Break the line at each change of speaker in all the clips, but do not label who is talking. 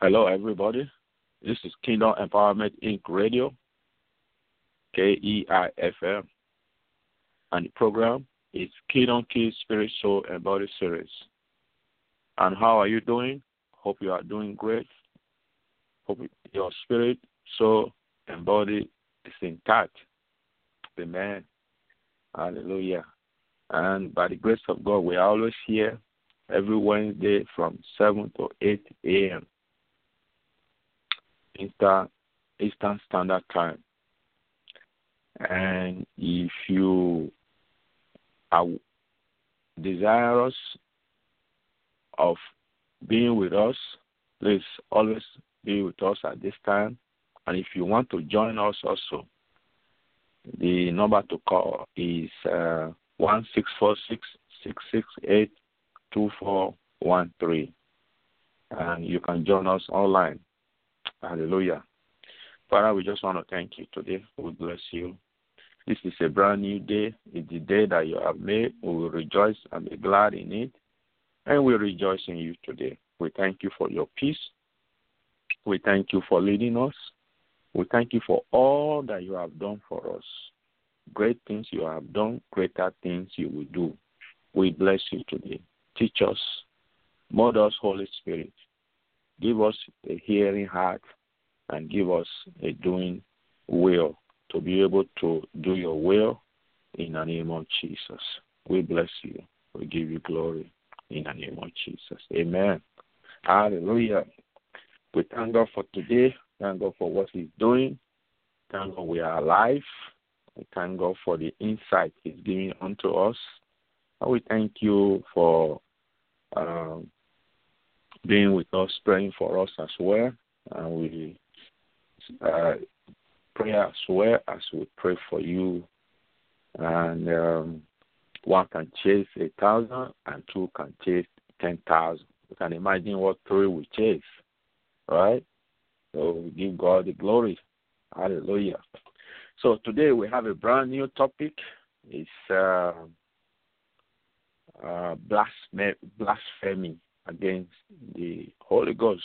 Hello, everybody. This is Kingdom Empowerment Inc. Radio, K E I F M, and the program is Kingdom Keys Spirit, Soul, and Body Series. And how are you doing? Hope you are doing great. Hope your spirit, soul, and body is intact. Amen. Hallelujah. And by the grace of God, we are always here every Wednesday from 7 to 8 a.m. Eastern, Eastern Standard Time. And if you are desirous of being with us, please always be with us at this time. And if you want to join us also, the number to call is uh, one six four six six six eight two four one three, and you can join us online. Hallelujah. Father, we just want to thank you today. We bless you. This is a brand new day. It's the day that you have made. We will rejoice and be glad in it. And we rejoice in you today. We thank you for your peace. We thank you for leading us. We thank you for all that you have done for us. Great things you have done, greater things you will do. We bless you today. Teach us. Mold us, Holy Spirit. Give us a hearing heart and give us a doing will to be able to do your will in the name of Jesus. We bless you. We give you glory in the name of Jesus. Amen. Hallelujah. We thank God for today. Thank God for what He's doing. Thank God we are alive. We thank God for the insight He's giving unto us. And we thank you for um, being with us, praying for us as well. And we uh, pray as well as we pray for you. And um, one can chase a thousand, and two can chase ten thousand. You can imagine what three will chase, right? So give God the glory. Hallelujah. So today we have a brand new topic. It's uh, uh, blasphemy against the Holy Ghost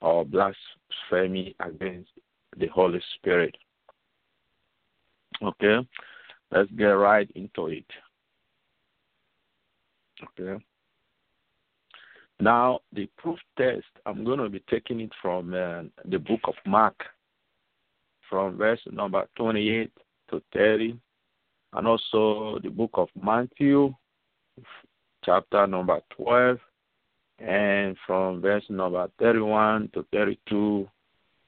or blasphemy against the Holy Spirit. Okay, let's get right into it. Okay. Now, the proof test, I'm going to be taking it from uh, the book of Mark, from verse number 28 to 30, and also the book of Matthew, chapter number 12, and from verse number 31 to 32,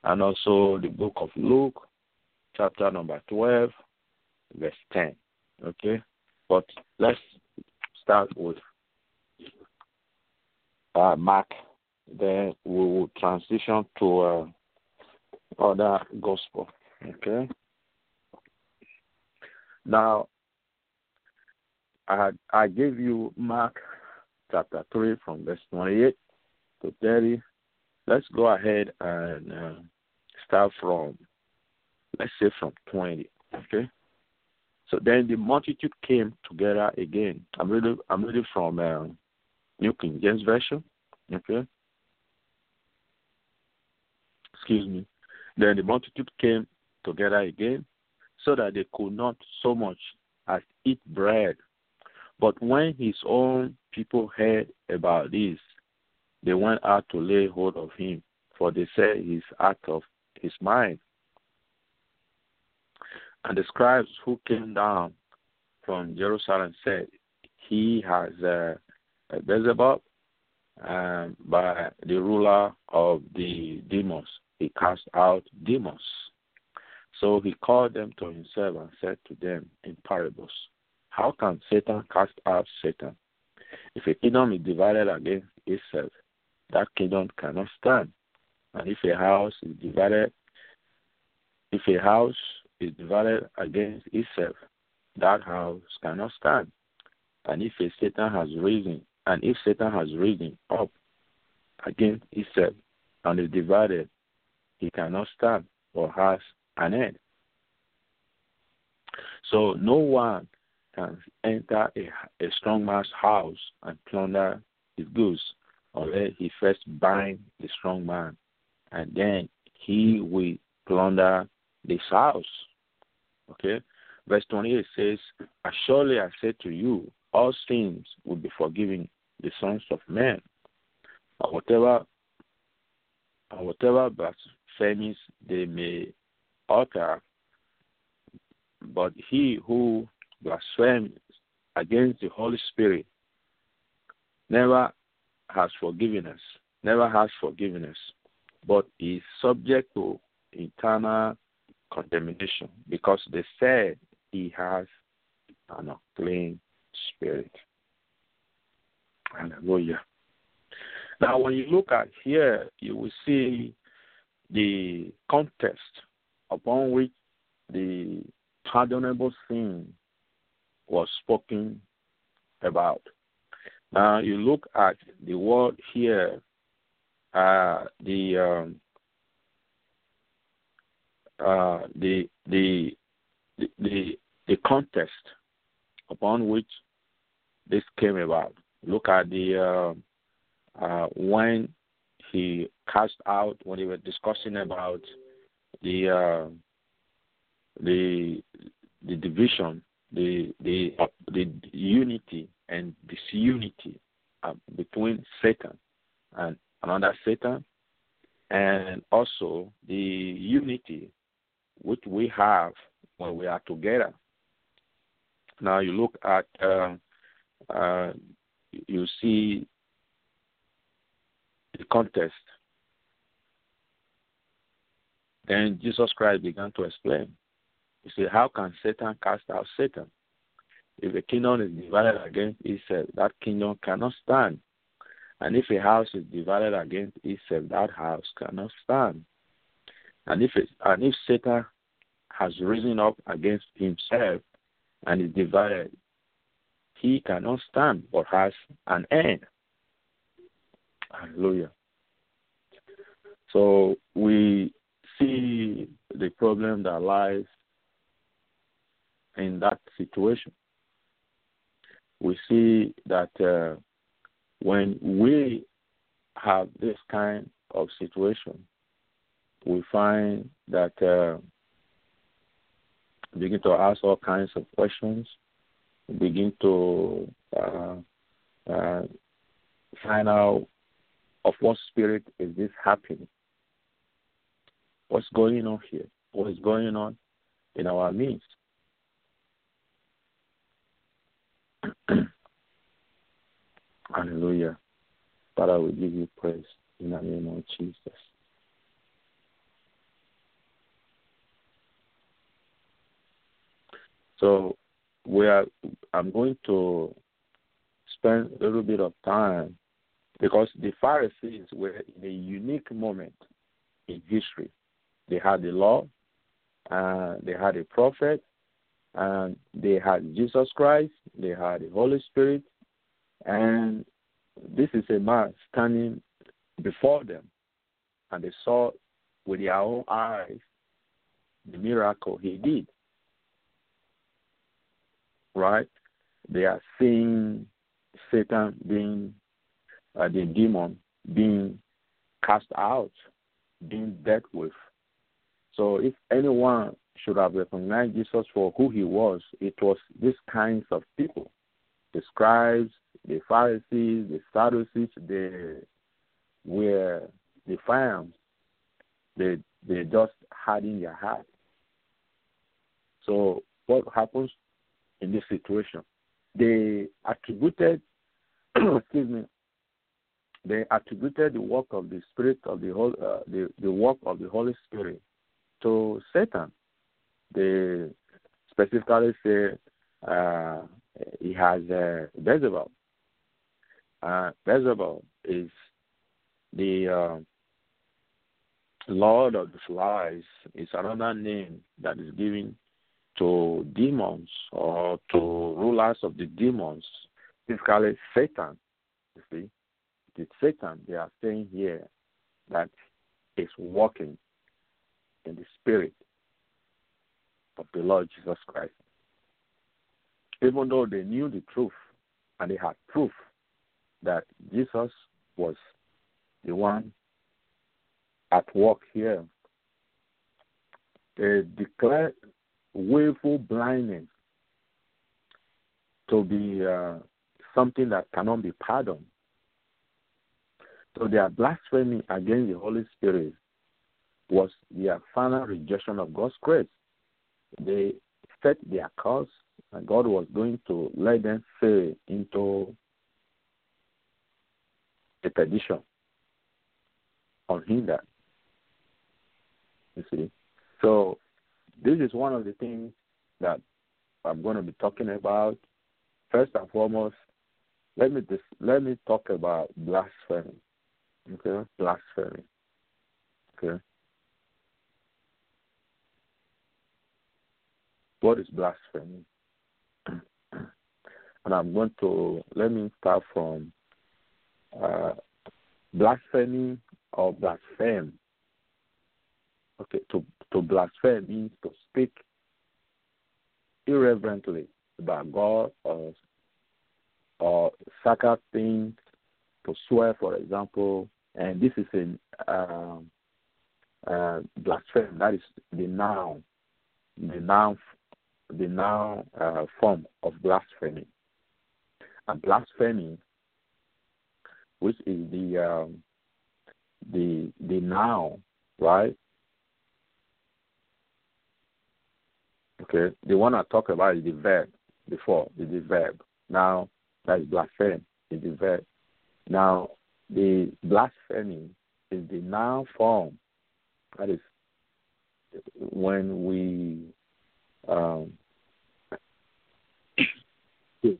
and also the book of Luke, chapter number 12, verse 10. Okay? But let's start with uh, Mark. Then we will transition to uh, other gospel. Okay? Now, I, I gave you Mark chapter 3 from verse 28 to 30. Let's go ahead and uh, start from, let's say, from 20. Okay? So then the multitude came together again. I'm reading, I'm reading from uh, New King James Version. Okay? Excuse me. Then the multitude came together again so that they could not so much as eat bread but when his own people heard about this, they went out to lay hold of him, for they said he's out of his mind. And the scribes who came down from Jerusalem said, He has uh, a Beelzebub um, by the ruler of the demons. He cast out demons. So he called them to himself and said to them in parables, how can Satan cast out Satan? If a kingdom is divided against itself, that kingdom cannot stand. And if a house is divided, if a house is divided against itself, that house cannot stand. And if a Satan has risen, and if Satan has risen up against itself and is divided, he cannot stand or has an end. So no one can enter a, a strong man's house and plunder his goods unless he first bind the strong man, and then he will plunder this house. Okay? Verse 28 says, Surely I said to you, all sins will be forgiven the sons of men. And whatever and whatever blasphemies they may utter, but he who blasphemes against the Holy Spirit never has forgiveness, never has forgiveness, but is subject to eternal condemnation because they said he has an unclean spirit. Hallelujah. Now, when you look at here, you will see the context upon which the pardonable sin was spoken about. Now, you look at the word here, uh, the um, uh, the, the the the context upon which this came about. Look at the uh, uh, when he cast out when they were discussing about the uh, the the division, the the uh, the unity and disunity uh, between Satan and another Satan, and also the unity which we have when we are together. Now you look at uh, uh, you see the contest. Then Jesus Christ began to explain. He see, How can Satan cast out Satan? If a kingdom is divided against itself, that kingdom cannot stand. And if a house is divided against itself, that house cannot stand. And if it, and if Satan has risen up against himself and is divided, he cannot stand but has an end. Hallelujah. So we see the problem that lies in that situation. We see that uh, when we have this kind of situation, we find that uh, begin to ask all kinds of questions, begin to uh, uh, find out of what spirit is this happening? What's going on here? What is going on in our midst? Hallelujah. Father, we give you praise in the name of Jesus. So we are I'm going to spend a little bit of time because the Pharisees were in a unique moment in history. They had the law, uh, they had a prophet, and they had Jesus Christ, they had the Holy Spirit, and this is a man standing before them, and they saw with their own eyes the miracle he did. Right? They are seeing Satan being uh, the demon being cast out, being dealt with. So if anyone should have recognized Jesus for who he was, it was these kinds of people. The scribes, the Pharisees, the Sadducees, they were the fans. They they just had in their heart. So what happens in this situation? They attributed excuse me, they attributed the work of the Spirit of the whole, uh, the the work of the Holy Spirit to Satan. They specifically say uh, he has uh, Beelzebub. Uh, Beelzebub is the uh, Lord of the Flies. It's another name that is given to demons or to rulers of the demons, specifically Satan. You see, it's Satan they are saying here that is walking in the spirit of the Lord Jesus Christ. Even though they knew the truth and they had proof that Jesus was the one at work here, they declare willful blindness to be uh, something that cannot be pardoned. So their blasphemy against the Holy Spirit was their final rejection of God's grace. They set their course, and God was going to let them fall into a perdition unhindered. You see? So this is one of the things that I'm going to be talking about. First and foremost, let me dis- let me talk about blasphemy. Okay, blasphemy. Okay. What is blasphemy? and I'm going to let me start from uh, blasphemy or blaspheme. Okay, to to blaspheme means to speak irreverently about God or or sacred things, to swear, for example, and this is in um, uh, blasphemy. That is the noun, the noun, the noun uh, form of blasphemy. And blasphemy, which is the um, the the noun, right? Okay, the one I talked about is the verb before, is the verb. Now that is blasphemy, is the verb. Now the blasphemy is the noun form. That is when we um,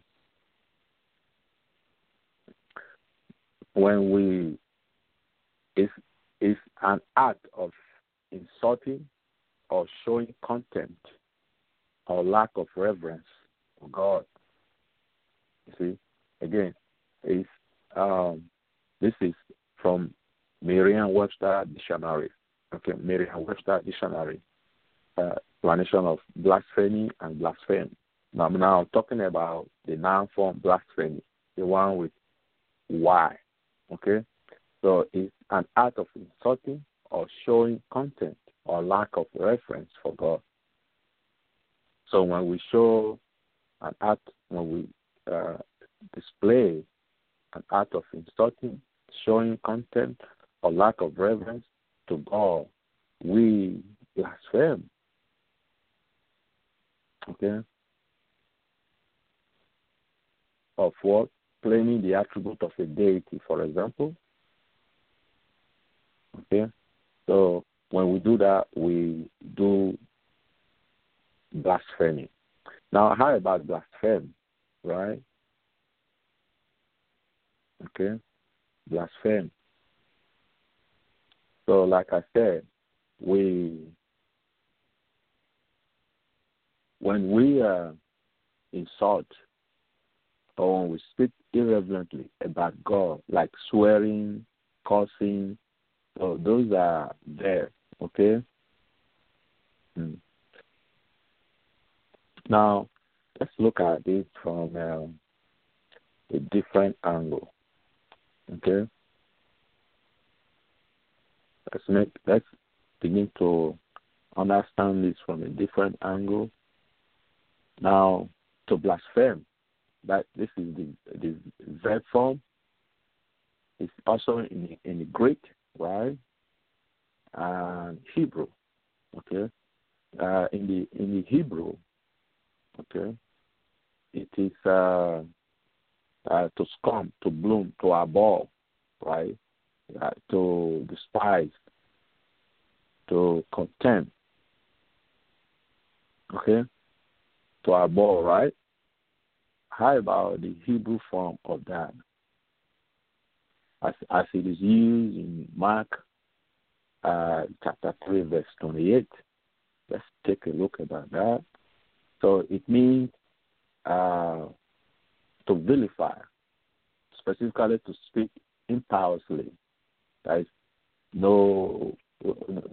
when we is is an act of insulting or showing contempt or lack of reverence for God. You see, again, is um, this is from Merriam-Webster dictionary. Okay, Merriam-Webster dictionary, uh, explanation of blasphemy and blasphemy. Now, I'm now talking about the noun form blasphemy, the one with Y. Okay, so it's an act of insulting or showing contempt or lack of reverence for God. So when we show an act, when we uh, display an act of insulting, showing contempt, or lack of reverence to God, we blaspheme. Okay? Of what? Claiming the attribute of a deity, for example. Okay? So when we do that, we do blasphemy. Now, how about blasphemy, right? Okay, blasphemy. So, like I said, we when we uh, insult or when we speak irreverently about God, like swearing, cursing, so those are there. Okay. Hmm. Now, let's look at this from um, a different angle. Okay, let's make let's begin to understand this from a different angle. Now, to blaspheme, that this is the the verb form. It's also in in the Greek, right? And Hebrew. Okay, uh, in the in the Hebrew, Okay. It is uh, uh, to scum, to bloom, to abhor, right? Uh, to despise, to contempt. Okay? To abhor, right? How about the Hebrew form of that? As, as it is used in Mark uh, chapter 3, verse 28. Let's take a look about that. So it means uh, to vilify, specifically to speak impiously. That is no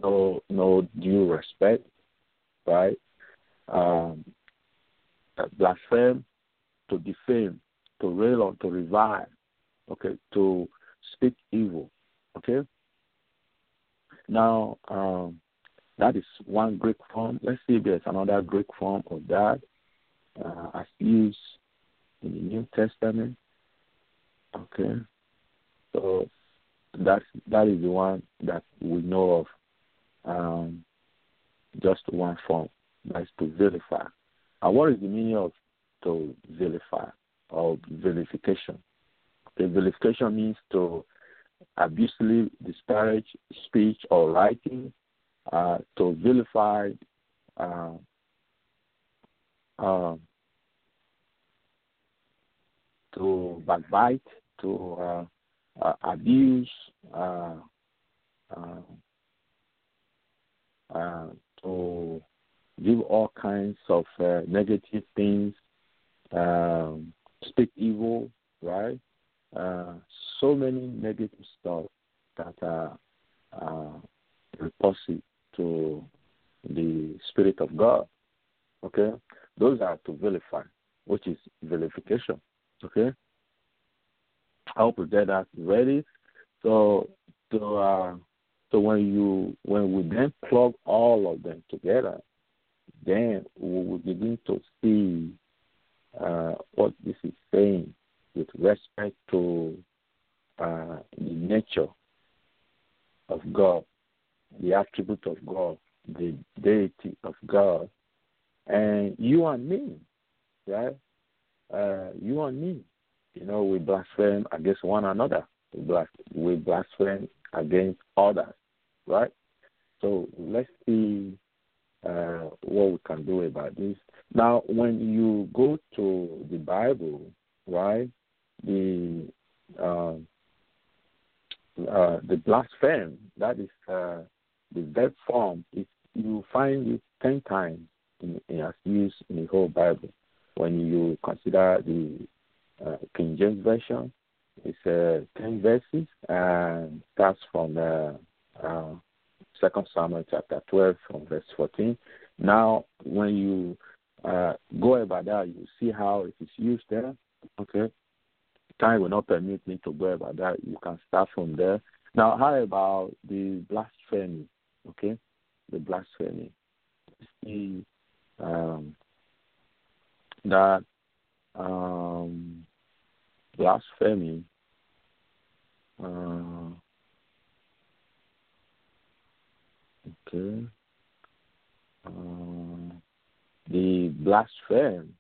no no due respect, right? Um, blaspheme, to defame, to rail on, to revile, okay, to speak evil, Okay. Now, um, that is one Greek form. Let's see if there's another Greek form of that uh, as used in the New Testament. Okay. So that that is the one that we know of. Um, just one form. That's to vilify. And what is the meaning of to vilify or vilification? The vilification means to abusively disparage speech or writing, uh, to vilify, uh, uh, to backbite, to uh, uh, abuse, uh, to give all kinds of negative things, um, speak evil, right? Uh, so many negative stuff that are uh, repulsive to the Spirit of God. Okay? Those are to vilify, which is vilification. Okay? I hope you get that ready. So, to, uh, so when you when we then plug all of them together, then we will begin to see uh, what this is saying with respect to uh, the nature of God, the attribute of God, the deity of God, and you and me, right? Uh, you and me, you know, we blaspheme against one another. We blaspheme against others, right? So let's see uh, what we can do about this. Now, when you go to the Bible, right, the uh, uh, the blaspheme, that is uh, the verb form, you find it ten times in, in, as used in the whole Bible. When you consider the uh, King James Version, it's ten verses and starts from uh, uh, Second Samuel chapter twelve from verse fourteen. Now, when you uh, go about that, you see how it is used there. Okay, time will not permit me to go about that. You can start from there. Now, how about the blasphemy? Okay, the blasphemy. See um, that um, blasphemy. Uh, okay. Uh, the blaspheme.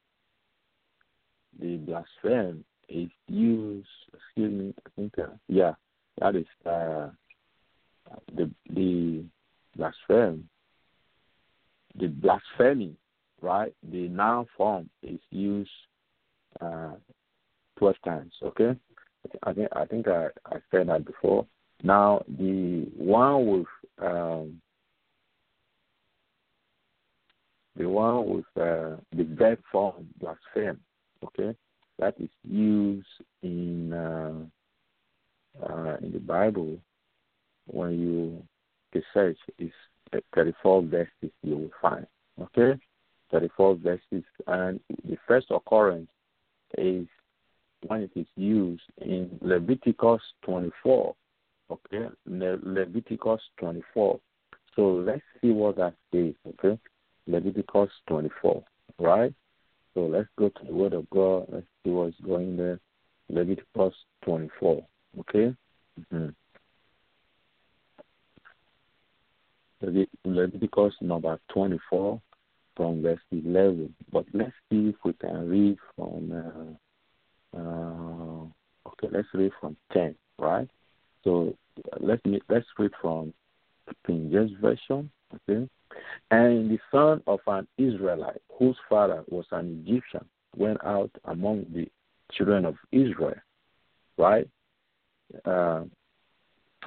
The blaspheme is used. Excuse me. I think. Uh, yeah, that is uh, the the blaspheme. The blasphemy, right? The noun form is used uh, twelve times. Okay, I think I think I, I said that before. Now the one with um, the one with uh, the verb form blaspheme. Okay, that is used in uh, uh, in the Bible when you research is 34 verses you will find. Okay, 34 verses, and the first occurrence is when it is used in Leviticus 24. Okay, Le- Leviticus 24. So let's see what that says. Okay, Leviticus 24. Right. So let's go to the Word of God. Let's see what's going there. Leviticus 24. Okay? Mm-hmm. Leviticus number 24 from verse 11. But let's see if we can read from, uh, uh, okay, let's read from 10, right? So let's, let's read from King James Version, okay? And the son of an Israelite, whose father was an Egyptian, went out among the children of Israel, right? Uh,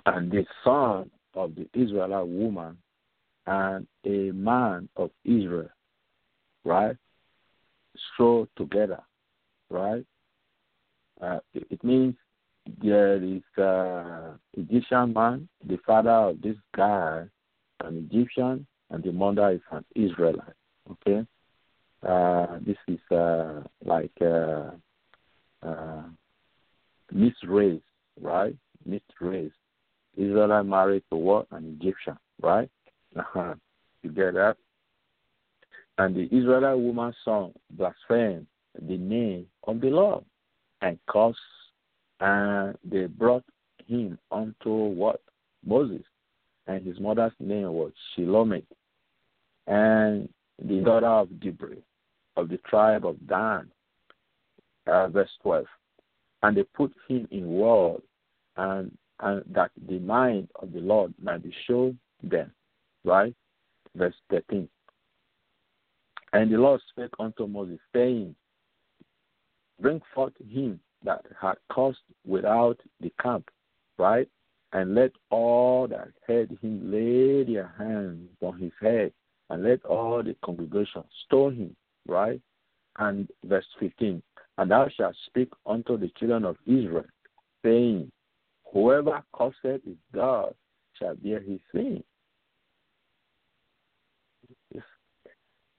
and the son of the Israelite woman and a man of Israel, right? Stroll together, right? Uh, it, it, means there is uh, Egyptian man, the father of this guy, an Egyptian, and the mother is an Israelite. Okay, uh, this is uh, like uh, uh, mixed race, right? Mixed race. Israelite married to what? An Egyptian, right? You get that? And the Israelite woman's son blasphemed the name of the Lord and cursed, and they brought him unto what? Moses. And his mother's name was Shelomith. And the daughter of Dibri, of the tribe of Dan. Uh, verse 12. And they put him in ward, and, and that the mind of the Lord might be shown them. Right? Verse 13. And the Lord spake unto Moses, saying, Bring forth him that had caused without the camp, right? And let all that heard him lay their hands on his head, and let all the congregation stone him, right? And verse 15, and thou shalt speak unto the children of Israel, saying, Whoever curseth his God shall bear his sin.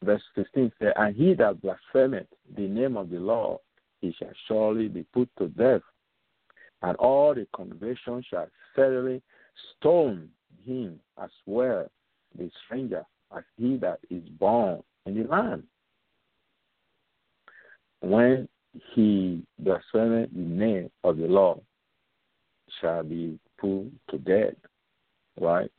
Verse 16 says, And he that blasphemeth the name of the Lord, he shall surely be put to death. And all the congregation shall certainly stone him as well, the stranger, as he that is born in the land. When he blasphemeth the name of the Lord, shall be put to death. Right?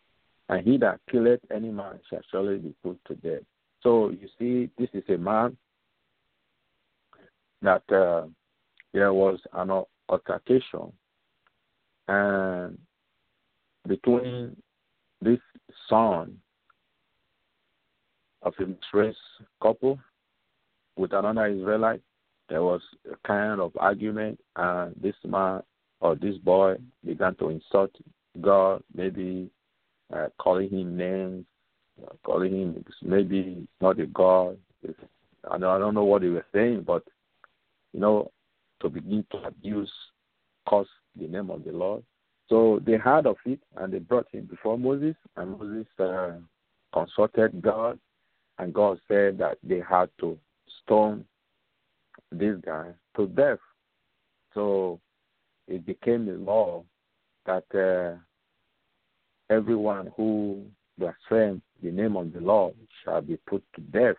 And he that killeth any man shall surely be put to death. So you see, this is a man that uh, there was an altercation and between this son of a race couple with another Israelite, there was a kind of argument, and this man or this boy began to insult God, maybe uh, calling him names calling him maybe not a god. I don't, I don't know what they were saying, but you know, to begin to abuse, curse the name of the Lord. So they heard of it and they brought him before Moses, and Moses uh, consulted God, and God said that they had to stone this guy to death. So it became a law that uh, everyone who blasphemes the name of the Lord shall be put to death.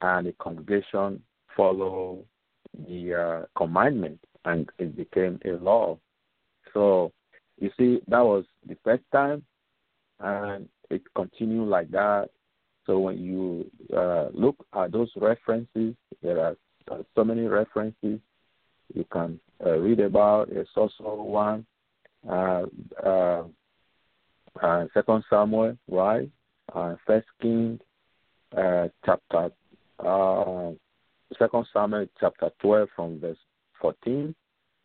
And the congregation follow the uh, commandment, and it became a law. So you see, that was the first time, and it continued like that. So when you uh, look at those references, there are uh, so many references you can uh, read about. There's also one, uh, uh, uh, Second Samuel, right? First King chapter Second Samuel chapter twelve from verse fourteen,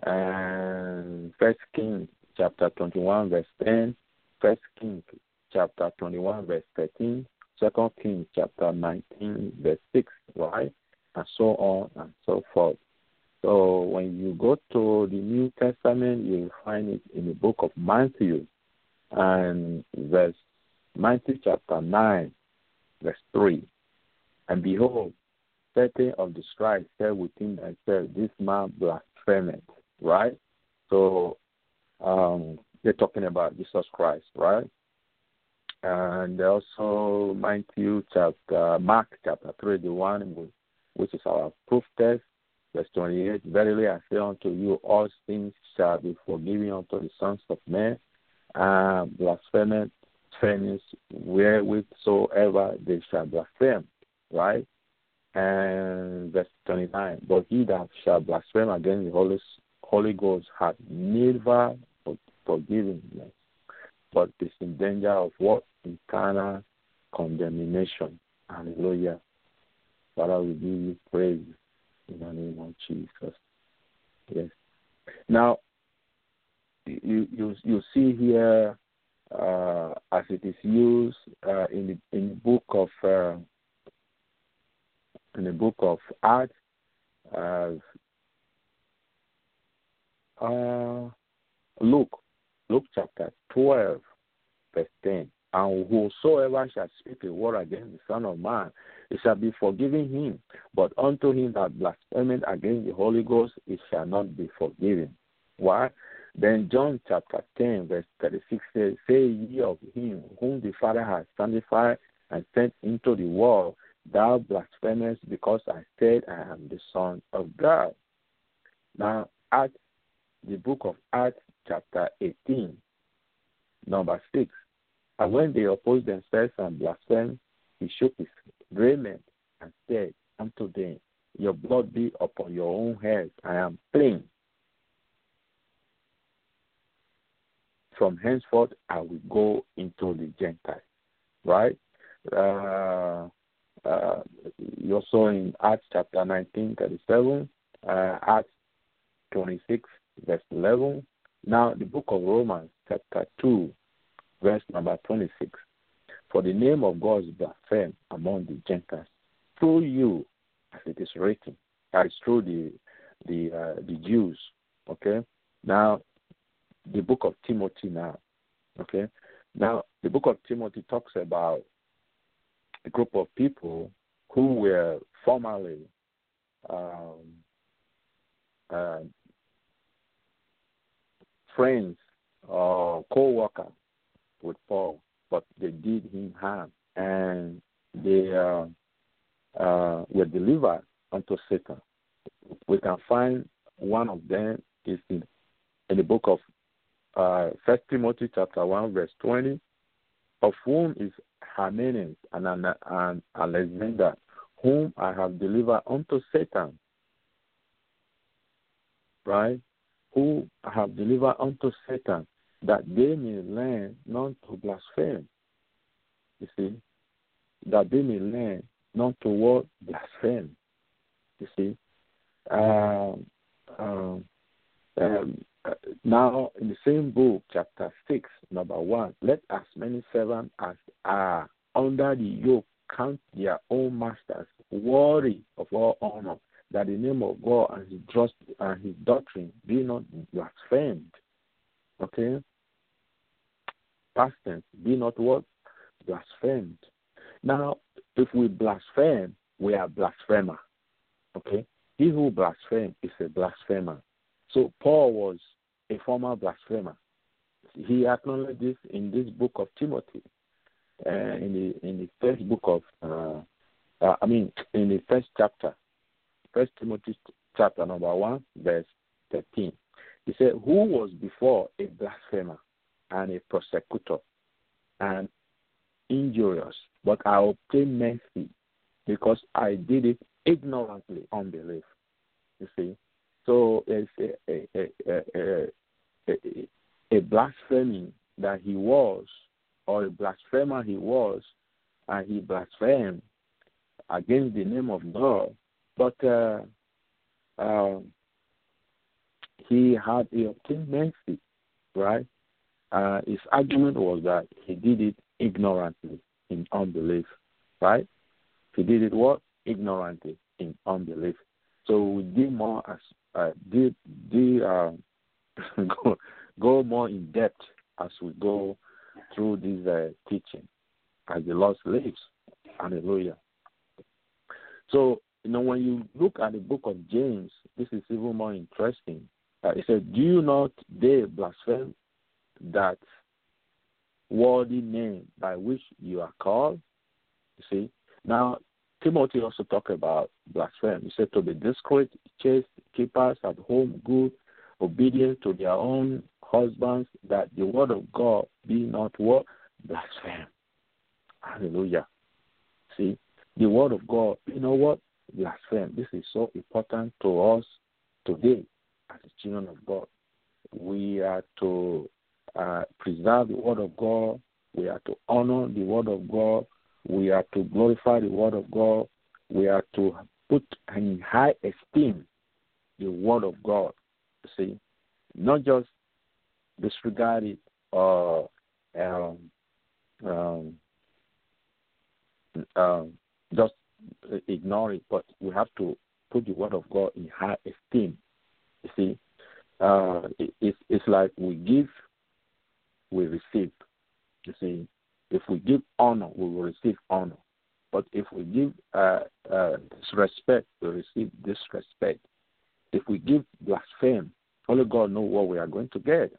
and First King chapter twenty one verse ten, First King chapter twenty one verse thirteen, Second King chapter nineteen verse six, right, and so on and so forth. So when you go to the New Testament, you'll find it in the book of Matthew and verse Matthew chapter 9, verse 3. And behold, of the scribes said within themselves, This man blasphemeth, right? So um, they're talking about Jesus Christ, right? And also Matthew chapter, Mark chapter 3, the one which is our proof text, verse 28. Verily I say unto you, all things shall be forgiven unto the sons of men, and blasphemeth furnace wherewithsoever they shall blaspheme, right? And verse 29, but he that shall blaspheme against the Holy, Holy Ghost hath never forgiven them, but is in danger of what? Eternal condemnation. Hallelujah. Father, we give you praise in the name of Jesus. Yes. Now, you you you see here uh, as it is used uh, in the in the book of uh, in the book of Acts as uh, Luke, Luke chapter twelve, verse ten. And whosoever shall speak a word against the Son of Man, it shall be forgiven him. But unto him that blasphemeth against the Holy Ghost, it shall not be forgiven. Why? Then John chapter 10, verse 36 says, Say ye of him whom the Father has sanctified and sent into the world, thou blasphemest, because I said I am the Son of God. Now, at the book of Acts, chapter 18, number 6, and when they opposed themselves and blasphemed, he shook his raiment and said unto them, Your blood be upon your own heads. I am plain. From henceforth, I will go into the Gentiles. Right? Uh, uh, you saw in Acts chapter 19, 37, uh, Acts 26, verse 11. Now, the book of Romans, chapter 2, verse number 26. For the name of God is blasphemed among the Gentiles through you, as it is written. Is through the the uh, the Jews. Okay. Now, the book of Timothy. Now, okay. Now, the book of Timothy talks about a group of people who were formerly um, uh, friends or co-workers with Paul, but they did him harm, and they uh, uh, were delivered unto Satan. We can find one of them is in, in the book of uh, First Timothy chapter one verse twenty, of whom is Hymenaeus and, and Alexander, whom I have delivered unto Satan. Right? Who I have delivered unto Satan, that they may learn not to blaspheme. You see, that they may learn not to what blaspheme. You see, um, now in the same book, chapter six, number one, let as many servants as are under the yoke count their own masters worthy of all honor, that the name of God and his trust and his doctrine be not blasphemed. Okay? Past tense, be not what? Blasphemed. Now, if we blaspheme, we are blasphemer. Okay? He who blasphemes is a blasphemer. So Paul was a former blasphemer. He acknowledged this in this book of Timothy, uh, in the in the first book of, uh, uh, I mean, in the first chapter, First Timothy chapter number one, verse thirteen. He said, "Who was before a blasphemer and a persecutor and injurious, but I obtained mercy because I did it ignorantly, unbelief." You see, so it's a, a, a, a, blasphemy that he was, or a blasphemer he was, and he blasphemed against the name of God. But uh, uh, he had he obtained mercy, right? Uh, his argument was that he did it ignorantly in unbelief, right? He did it what? Ignorantly in unbelief. So we did more as uh, did did uh, go, go more in depth as we go through this uh, teaching as the Lord lives. Hallelujah. So you know when you look at the book of James, this is even more interesting. Uh, it says, "Do you not they blaspheme that worthy name by which you are called?" You see. Now Timothy also talked about blasphemy. He said to be discreet, chaste, keepers at home, good, obedient to their own husbands, that the word of God be not what? Blaspheme. Hallelujah. See, the word of God, you know what? Blaspheme. This is so important to us today as the children of God. We are to uh, preserve the word of God. We are to honor the word of God. We are to glorify the word of God. We are to put in high esteem the word of God. See, not just disregard it or um, um, um, just ignore it, but we have to put the word of God in high esteem. You see, uh, it, it's, it's like we give, we receive. You see, if we give honor, we will receive honor. But if we give uh, uh, disrespect, we receive disrespect. If we give blaspheme, only God know what we are going to get.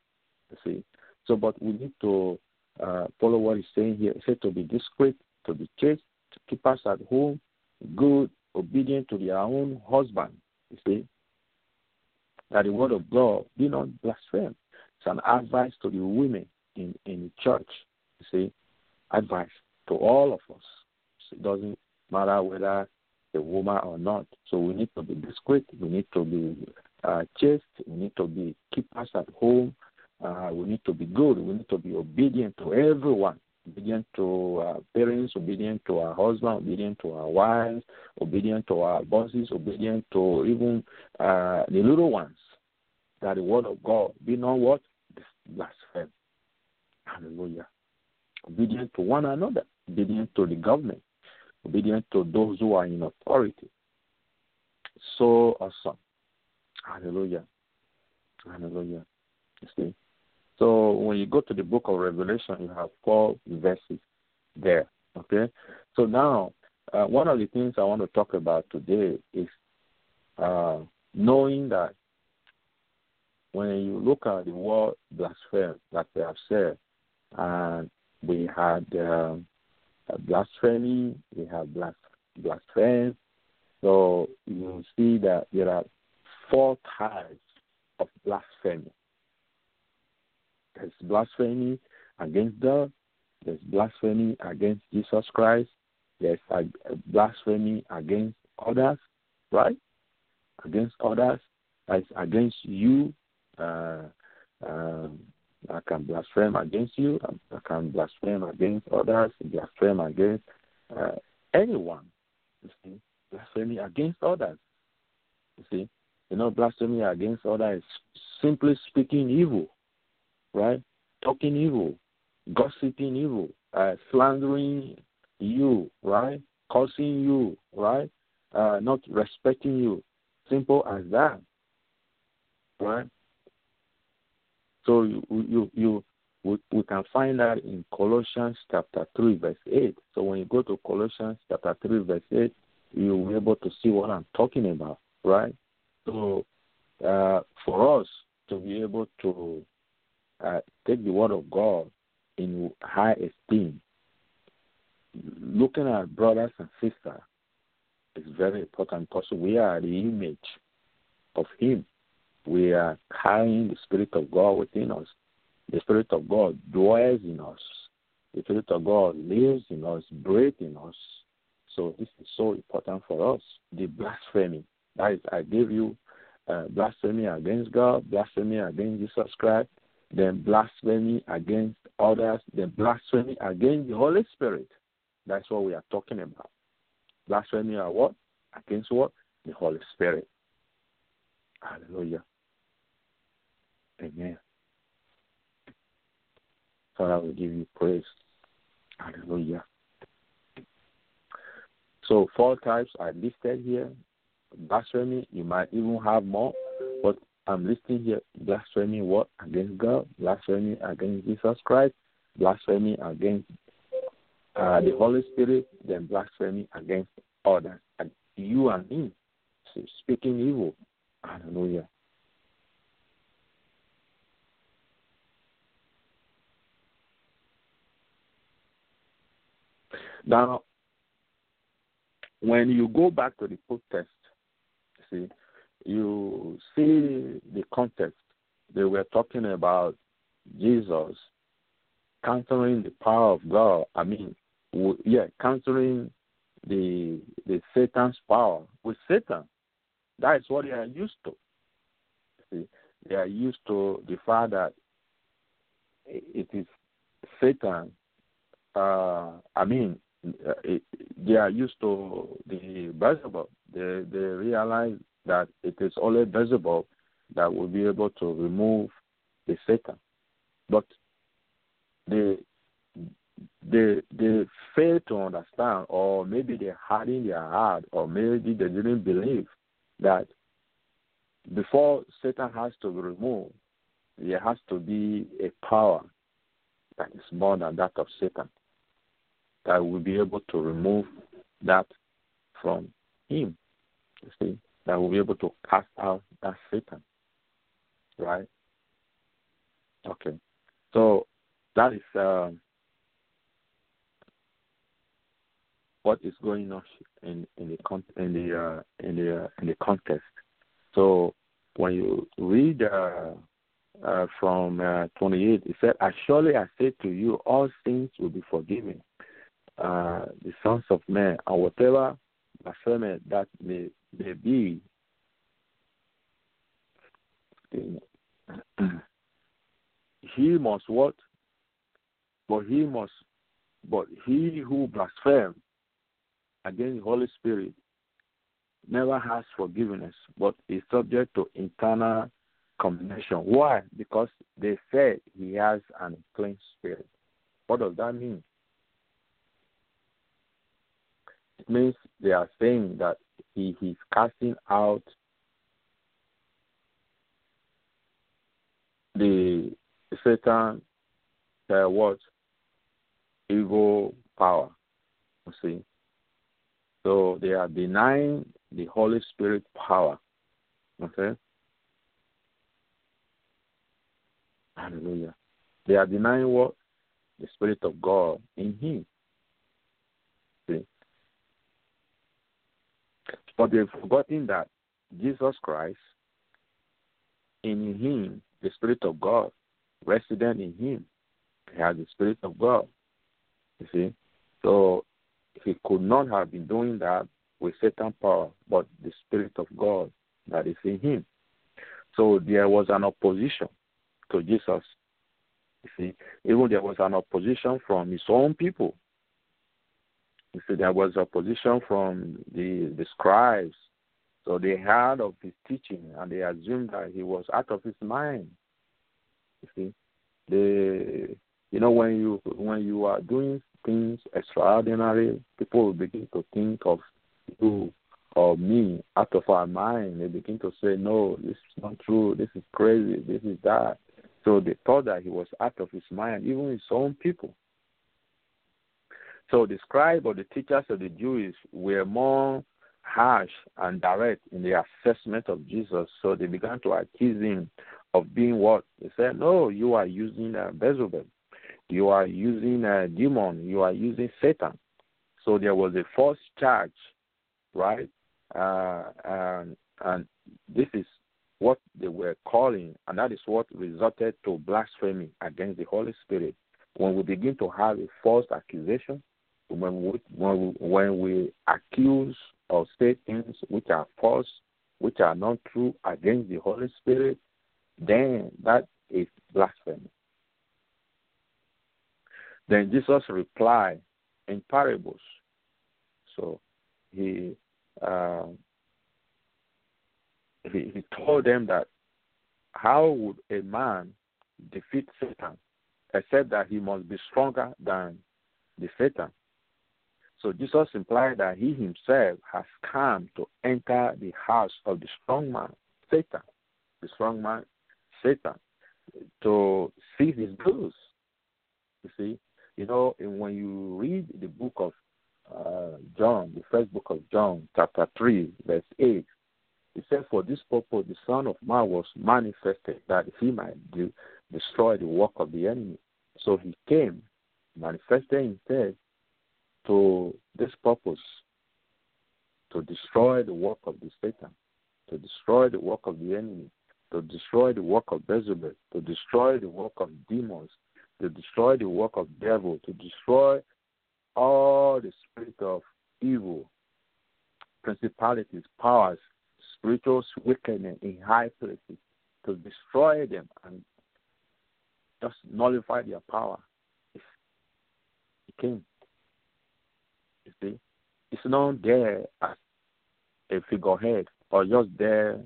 You see. So, but we need to uh, follow what he's saying here. He said to be discreet, to be chaste, to keep us at home, good, obedient to their own husband. You see. That the word of God be not blasphemed. It's an advice to the women in, in the church. You see. Advice to all of us. It doesn't matter whether a woman or not. So we need to be discreet. We need to be uh, chaste. We need to be keepers at home. Uh, we need to be good. We need to be obedient to everyone. Obedient to our parents, obedient to our husband, obedient to our wives, obedient to our bosses, obedient to even uh, the little ones. That the word of God be not what? Blasphemy. Hallelujah. Obedient to one another, obedient to the government, obedient to those who are in authority. So awesome. Hallelujah. Hallelujah. You see? So when you go to the book of Revelation, you have four verses there. Okay? So now, uh, one of the things I want to talk about today is uh, knowing that when you look at the word blasphemy, that we have said, and we had um, blasphemy, we have blas- blasphemy. So you see that there are four types of blasphemy. There's blasphemy against God. There's blasphemy against Jesus Christ. There's a blasphemy against others, right? Against others. That's against you. Uh, um, I can blaspheme against you. I can blaspheme against others. Blaspheme against uh, anyone. You see, blasphemy against others. You see, you know, blasphemy against others is simply speaking evil, right? Talking evil, gossiping evil, uh, slandering you, right? Cursing you, right? Uh, not respecting you. Simple as that, right? So you you you we, we can find that in Colossians chapter three verse eight. So when you go to Colossians chapter three verse eight, you'll be able to see what I'm talking about, right? So uh, for us to be able to uh, take the word of God in high esteem, looking at brothers and sisters is very important because we are the image of Him. We are carrying the Spirit of God within us. The Spirit of God dwells in us. The Spirit of God lives in us, breathes in us. So this is so important for us. The blasphemy. That is, I give you uh, blasphemy against God, blasphemy against Jesus Christ, then blasphemy against others, then blasphemy against the Holy Spirit. That's what we are talking about. Blasphemy are what? Against what? The Holy Spirit. Hallelujah. Amen. Father, we give you praise. Hallelujah. So four types are listed here. Blasphemy, you might even have more, but I'm listing here blasphemy what against God, blasphemy against Jesus Christ, blasphemy against uh, the Holy Spirit, then blasphemy against others, and you and me, so speaking evil. Hallelujah. Now, when you go back to the protest, see, you see the context. They were talking about Jesus countering the power of God. I mean, yeah, countering the the Satan's power with Satan. That is what they are used to. See, they are used to the fact that it is Satan. Uh, I mean, Uh, it, they are used to the Beelzebub. They they realize that it is only Beelzebub that will be able to remove the Satan, but they they they fail to understand, or maybe they harden their heart, or maybe they didn't believe that before Satan has to be removed, there has to be a power that is more than that of Satan that will be able to remove that from him. You see, that will be able to cast out that Satan. right? Okay. So that is uh, what is going on in in the con- in the uh, in the uh, in the context. So when you read uh, uh, from uh, 28, it said, "As surely I say to you, all sins will be forgiven." Uh, the sons of men and whatever blasphemy that may, may be. he must what? But he must, but he who blasphemes against the Holy Spirit never has forgiveness, but is subject to eternal condemnation. Why? Because they said he has an unclean spirit. What does that mean? It means they are saying that he is casting out the Satan uh, what evil power. You see, so they are denying the Holy Spirit power. Okay? Hallelujah. They are denying what? The Spirit of God in Him. See? But they've forgotten that Jesus Christ, in Him, the Spirit of God, resident in Him, He has the Spirit of God. You see? So he could not have been doing that with Satan power, but the Spirit of God that is in him. So there was an opposition to Jesus. You see, even there was an opposition from his own people. You see, there was opposition from the the scribes. So they heard of his teaching and they assumed that he was out of his mind. You see, they, you know, when you when you are doing things extraordinary, people will begin to think of you or me out of our mind. They begin to say, no, this is not true. This is crazy. This is that. So they thought that he was out of his mind, even his own people. So the scribe or the teachers of the Jews were more harsh and direct in the assessment of Jesus. So they began to accuse him of being what? They said, no, you are using uh, Beelzebub you are using a demon, you are using Satan. So there was a false charge, right? Uh, and, and this is what they were calling, and that is what resulted to blasphemy against the Holy Spirit. When we begin to have a false accusation, when we, when when we accuse or say things which are false, which are not true against the Holy Spirit, then that is blasphemy. Then Jesus replied in parables. So he uh, he, he told them that how would a man defeat Satan except that he must be stronger than the Satan. So Jesus implied that he himself has come to enter the house of the strong man, Satan, the strong man, Satan, to seize his goods. You see, you know, when you read the book of uh, John, the first book of John, chapter 3, verse 8, it says, For this purpose the Son of Man was manifested that he might destroy the work of the enemy. So he came, manifested himself to this purpose, to destroy the work of the Satan, to destroy the work of the enemy, to destroy the work of Beelzebub, to destroy the work of demons, to destroy the work of devil, to destroy all the spirit of evil, principalities, powers, spiritual wickedness in high places, to destroy them and just nullify their power. He came. You see, it's not there as a figurehead or just there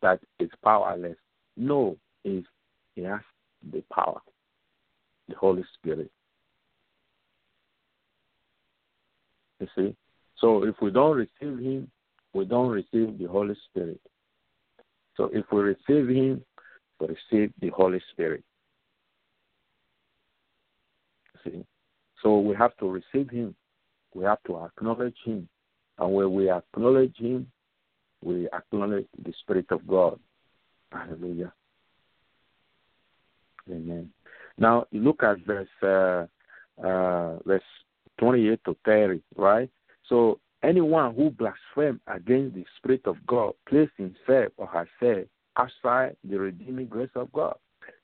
that is powerless. No, is he has the power the Holy Spirit. You see? So if we don't receive Him, we don't receive the Holy Spirit. So if we receive Him, we receive the Holy Spirit. See? So we have to receive Him. We have to acknowledge Him. And when we acknowledge Him, we acknowledge the Spirit of God. Hallelujah. Amen. Now you look at verse uh, uh, verse 28 to 30, right? So anyone who blasphemes against the Spirit of God placed himself or herself outside the redeeming grace of God.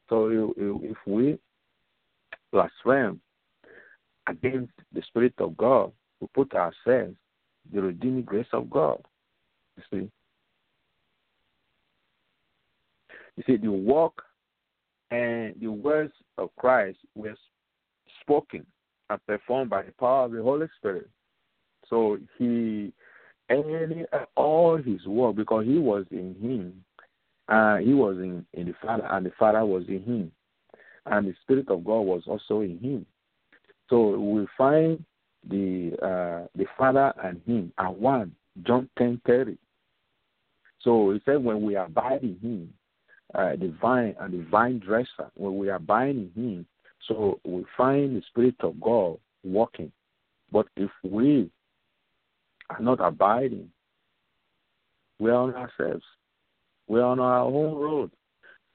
So if we blaspheme against the Spirit of God, we put ourselves the redeeming grace of God. You see? You see, the work and the words of Christ were spoken and performed by the power of the Holy Spirit. So he any all his work because he was in him, uh, he was in, in the Father and the Father was in him. And the Spirit of God was also in him. So we find the uh, the Father and Him are one. John ten thirty. So he said, when we abide in Him, uh, the vine and the vine dresser, when we abide in Him, so we find the Spirit of God working. But if we are not abiding, we are on ourselves. We are on our own road.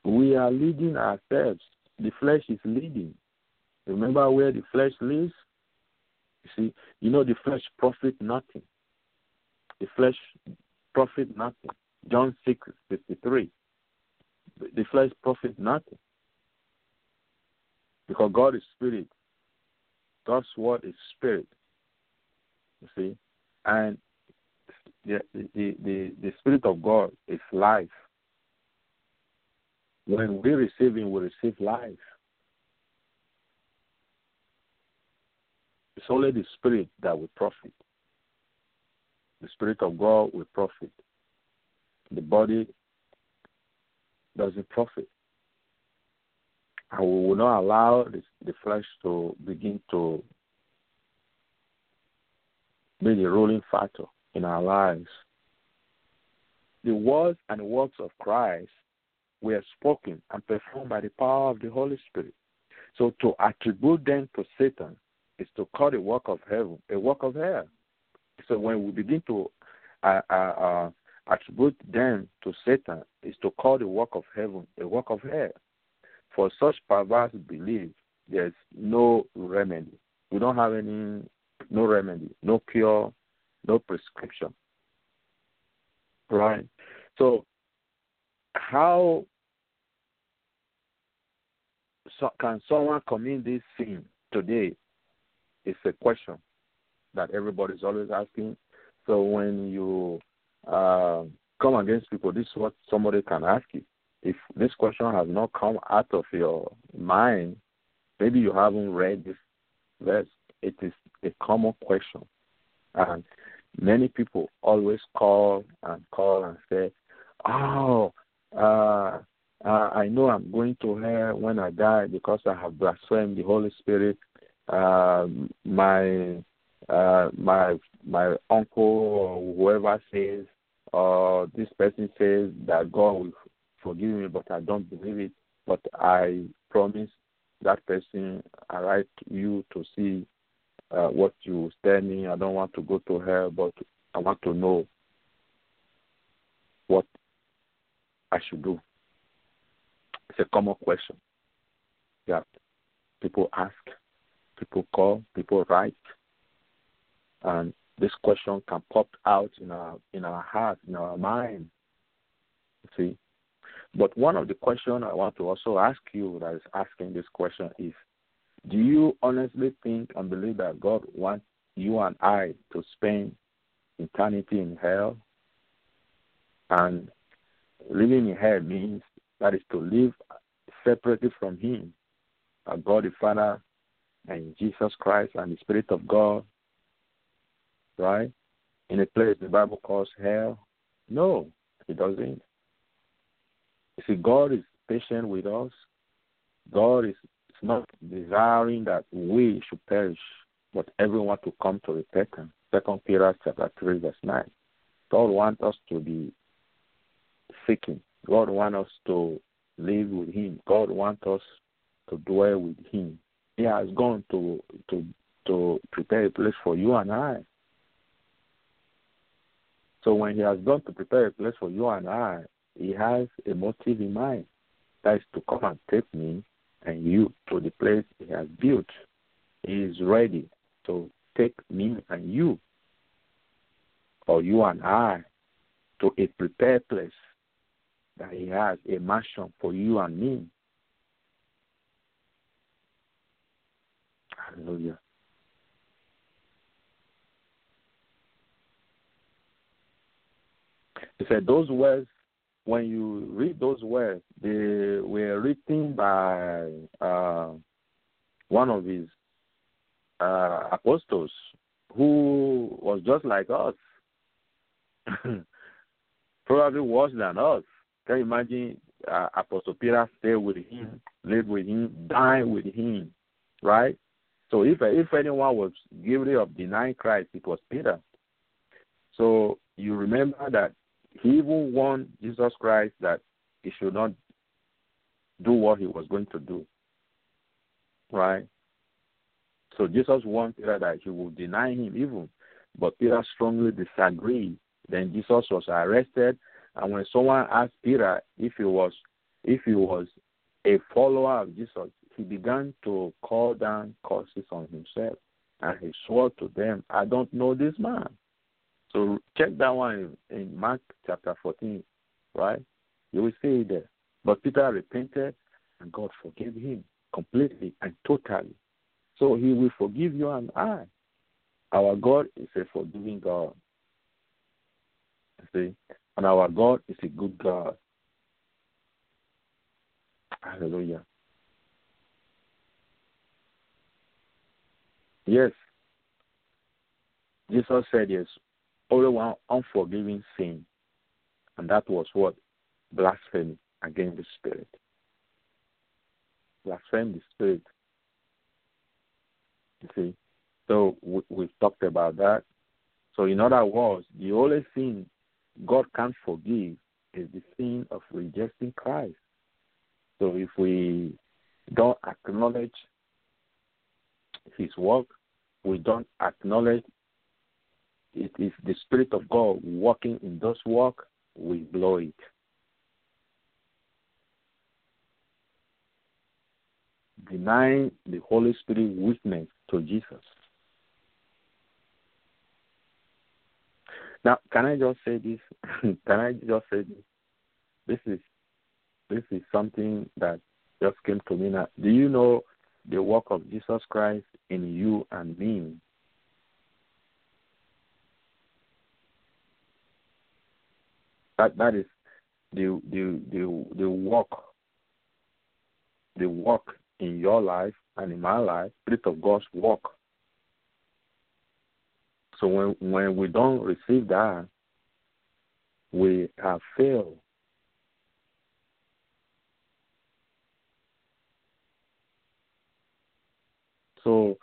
We are leading ourselves. The flesh is leading. Remember where the flesh lives? You see, you know the flesh profit nothing. The flesh profit nothing. John six fifty three. The flesh profit nothing. Because God is spirit. God's word is spirit. You see? And the, the, the, the Spirit of God is life. When we receive Him, we receive life. It's only the Spirit that will profit. The Spirit of God will profit. The body doesn't profit. And we will not allow the, the flesh to begin to be the ruling factor in our lives. The words and works of Christ were spoken and performed by the power of the Holy Spirit. So to attribute them to Satan is to call the work of heaven a work of hell. So when we begin to uh, uh, uh, attribute them to Satan, is to call the work of heaven a work of hell. For such perverse belief, there's no remedy. We don't have any, no remedy, no cure, no prescription. Right? So, how so can someone commit this sin today it's a question that everybody's always asking. So when you uh, come against people, this is what somebody can ask you. If this question has not come out of your mind, maybe you haven't read this verse. It is a common question. And many people always call and call and say, Oh, uh, uh, I know I'm going to hell when I die because I have blasphemed the Holy Spirit uh, my uh, my my uncle or whoever says or uh, this person says that God will forgive me, but I don't believe it. But I promise that person I write you to see uh, what you tell me. I don't want to go to hell, but I want to know what I should do. It's a common question that people ask people call, people write, and this question can pop out in our in our heart, in our mind. See, but one of the questions I want to also ask you that is asking this question is: Do you honestly think and believe that God wants you and I to spend eternity in hell? And living in hell means that is to live separately from Him. God the Father and Jesus Christ and the Spirit of God, right? In a place the Bible calls hell? No, it doesn't. You see, God is patient with us. God is not desiring that we should perish, but everyone to come to repentance. Second Peter chapter three, verse nine. God wants us to be seeking. God wants us to live with Him. God wants us to dwell with Him. He has gone to to to prepare a place for you and I. So when he has gone to prepare a place for you and I, he has a motive in mind. That is to come and take me and you to the place He has built. He is ready to take me and you, or you and I, to a prepared place that He has a mansion for you and me. Hallelujah. He said those words when you read those words, they were written by uh, one of his uh, apostles who was just like us, probably worse than us. Can you imagine uh, Apostle Peter stayed with him, lived with him, died with him, right? So if if anyone was guilty of denying Christ, it was Peter. So you remember that he even warned Jesus Christ that he should not do what he was going to do. Right? So Jesus warned Peter that he would deny him even, but Peter strongly disagreed. Then Jesus was arrested, and when someone asked Peter if he was if he was a follower of Jesus, he began to call down curses on himself, and he swore to them, "I don't know this man." So check that one in, in Mark chapter 14, right? You will see it there. But Peter repented and God forgave him completely and totally. So he will forgive you and I. Our God is a forgiving God. See? And our God is a good God. Hallelujah. Yes. Jesus said yes only one unforgiving sin, and that was what? Blasphemy against the Spirit. Blasphemy the Spirit. You see? So we, we've talked about that. So, in other words, the only sin God can't forgive is the sin of rejecting Christ. So, if we don't acknowledge His work, we don't acknowledge it is the Spirit of God working in those work, we blow it. Denying the Holy Spirit witness to Jesus. Now, can I just say this? can I just say this? This is this is something that just came to me now. Do you know the work of Jesus Christ in you and me That that is the the the the work the work in your life and in my life, Spirit of God's work. So when when we don't receive that, we have failed. So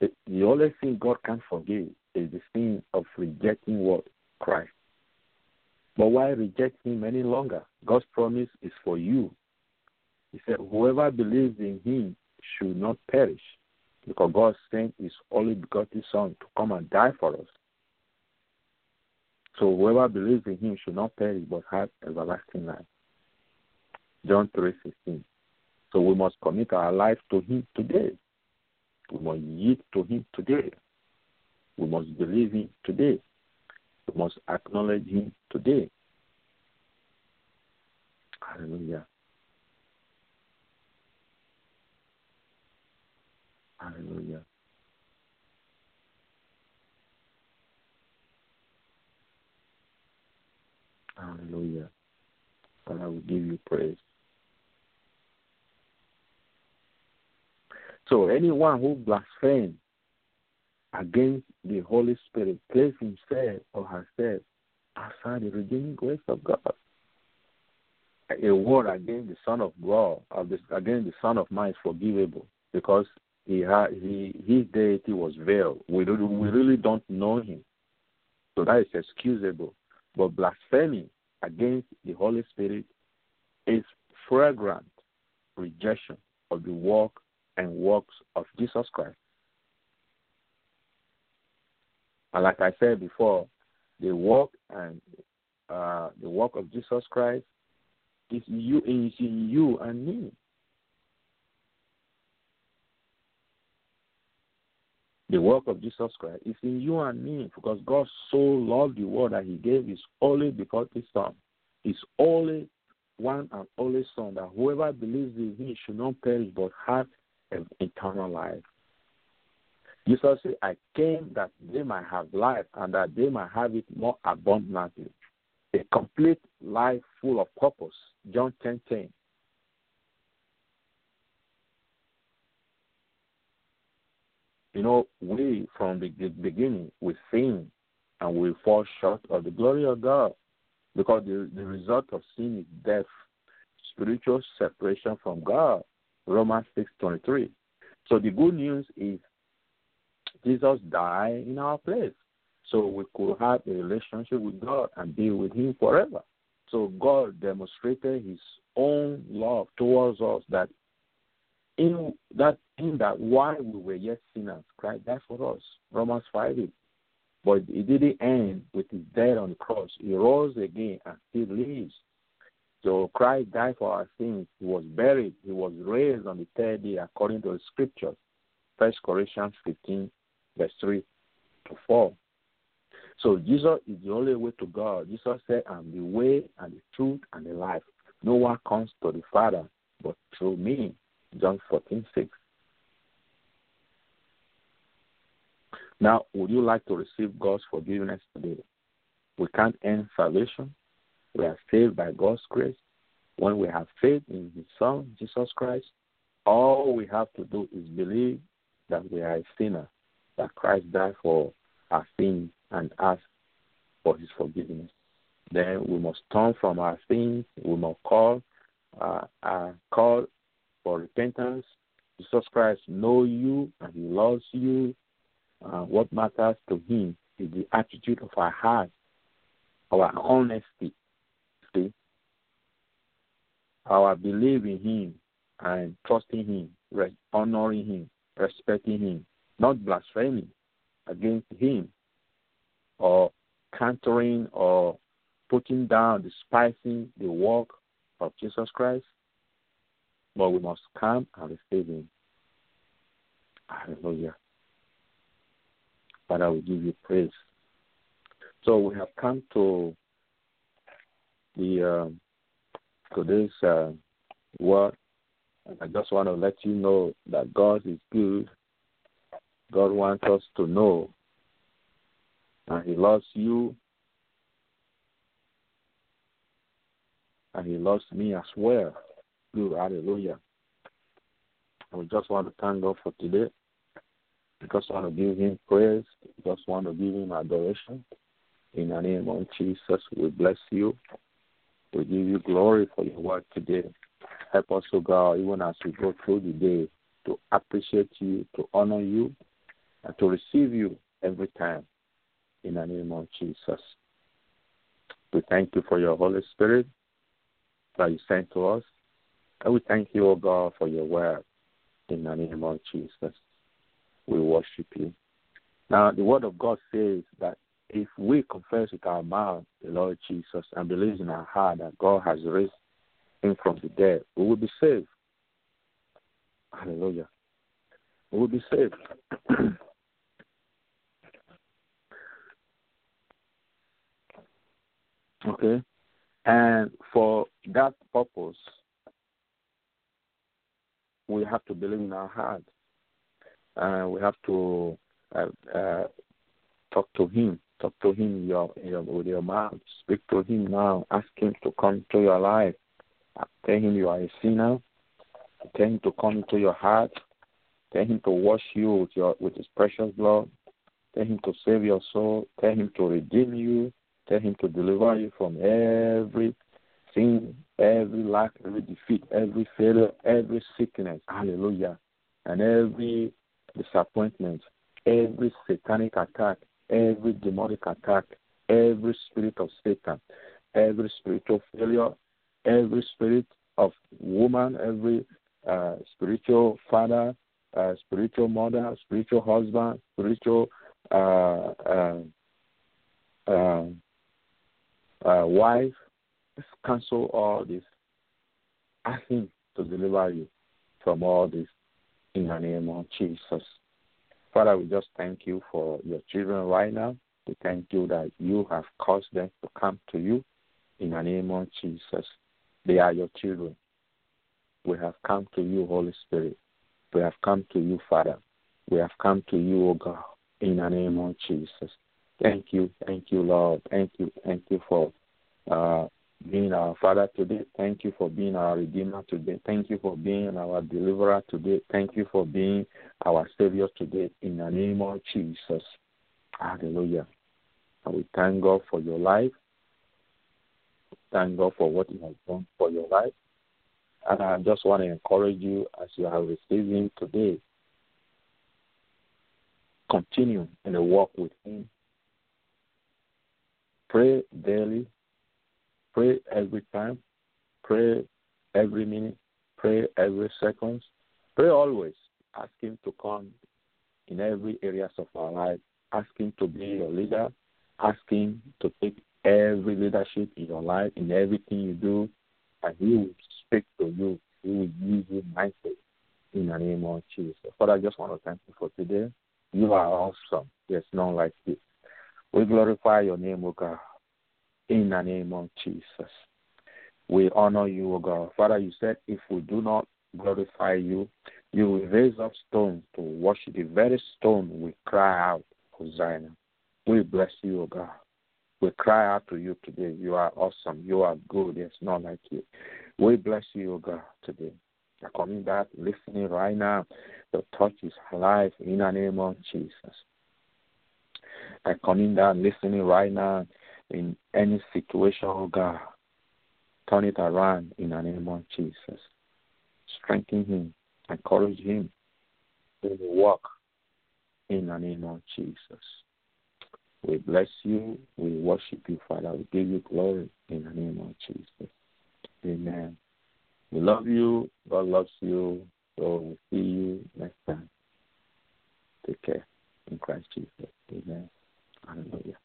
the, only thing God can forgive is the sin of rejecting what Christ. But why reject him any longer? God's promise is for you. He said, Whoever believes in him should not perish, because God sent his only begotten Son to come and die for us. So whoever believes in him should not perish but have everlasting life. John three sixteen. So we must commit our life to him today. We must yield to him today. We must believe him today. We must acknowledge Him today. Hallelujah. Hallelujah. Hallelujah. Father, I will give you praise. So anyone who blasphemes against the Holy Spirit, place himself or herself outside the redeeming grace of God. A word against the Son of God, uh, against the Son of Man is forgivable because he had, he, his deity was veiled. We, we really don't know him. So that is excusable. But blasphemy against the Holy Spirit is fragrant rejection of the work and works of Jesus Christ. And like I said before, the work and uh, the work of Jesus Christ is you is in you and me. The work of Jesus Christ is in you and me because God so loved the world that He gave His only begotten Son, His only one and only Son, that whoever believes in Him should not perish but have an eternal life. Jesus said, I came that they might have life and that they might have it more abundantly. A complete life full of purpose. John 10 10. You know, we from the beginning we sin and we fall short of the glory of God because the, the result of sin is death, spiritual separation from God. Romans six twenty three. So the good news is Jesus died in our place. So we could have a relationship with God and be with Him forever. So God demonstrated His own love towards us that in that in that while we were yet sinners, Christ died for us. Romans five eight. But it didn't end with his death on the cross. He rose again and still lives. So Christ died for our sins. He was buried. He was raised on the third day according to the scriptures. First Corinthians fifteen, verse three to four. So Jesus is the only way to God. Jesus said, I'm the way and the truth and the life. No one comes to the Father but through me. John 14, 6. Now, would you like to receive God's forgiveness today? We can't earn salvation. We are saved by God's grace. When we have faith in His Son, Jesus Christ, all we have to do is believe that we are a sinner, that Christ died for our sins and ask for His forgiveness. Then we must turn from our sins. We must call, uh, uh, call for repentance. Jesus Christ knows you and He loves you. Uh, what matters to Him is the attitude of our heart, our honesty, our belief in Him and trusting Him, honoring Him, respecting Him, not blaspheming against Him or countering or putting down, despising the work of Jesus Christ, but we must come and receive Him. Hallelujah. Father, we give you praise. So we have come to the uh, to this uh, word. I just want to let you know that God is good. God wants us to know, and He loves you, and He loves me as well. Good. Hallelujah. we just want to thank God for today. We just want to give Him praise. We just want to give Him adoration. In the name of Jesus, we bless you. We give you glory for your work today. Help us, O God, even as we go through the day, to appreciate you, to honor you, and to receive you every time. In the name of Jesus. We thank you for your Holy Spirit that you sent to us. And we thank you, O God, for your word. In the name of Jesus, we worship you. Now, the word of God says that if we confess with our mouth the Lord Jesus and believe in our heart that God has raised him from the dead, we will be saved. Hallelujah. We will be saved. okay? And for that purpose, we have to believe in our heart. Uh, we have to uh, uh, talk to Him. Talk to Him your, your, with your mouth. Speak to Him now. Ask Him to come to your life. Tell Him you are a sinner. Tell Him to come into your heart. Tell Him to wash you with your with His precious blood. Tell Him to save your soul. Tell Him to redeem you. Tell Him to deliver you from every sin, every lack, every defeat, every failure, every sickness. Hallelujah. And every disappointment, every satanic attack, every demonic attack, every spirit of Satan, every spiritual failure, every spirit of woman, every uh, spiritual father, uh, spiritual mother, spiritual husband, spiritual uh, uh, uh, uh wife, cancel all this. Ask Him to deliver you from all this in the name of Jesus. Father, we just thank you for your children right now. We thank you that you have caused them to come to you in the name of Jesus. They are your children. We have come to you, Holy Spirit. We have come to you, Father. We have come to you, O God, in the name of Jesus. Thank you, thank you, Lord. Thank you, thank you for uh, being our Father today. Thank you for being our Redeemer today. Thank you for being our Deliverer today. Thank you for being our Savior today. In the name of Jesus. Hallelujah. And we thank God for your life. Thank God for what He has done for your life. And I just want to encourage you as you are receiving today. Continue in the walk with Him. Pray daily. Pray every time. Pray every minute. Pray every second. Pray always. Ask Him to come in every areas of our life. Ask Him to be your leader. Ask Him to take every leadership in your life, in everything you do, and He will speak to you. He will use you nicely in the name of Jesus. Father, I just want to thank you for today. You are awesome. There's none like you. We glorify your name, O God, in the name of Jesus. We honor you, O God. Father, you said if we do not glorify you, you will raise up stones to worship. The very stone we cry out, Hosanna. We bless you, O God. We cry out to you today. You are awesome. You are good. There's none like you. We bless you, O God, today. I'm coming back, listening right now. The touch is alive in the name of Jesus. I'm coming down, listening right now in any situation, oh God. Turn it around in the name of Jesus. Strengthen him, encourage him in the in the name of Jesus. We bless you, we worship you, Father. We give you glory in the name of Jesus. Amen. We love you. God loves you. So we'll see you next time. Take care in Christ Jesus. Amen. Hallelujah.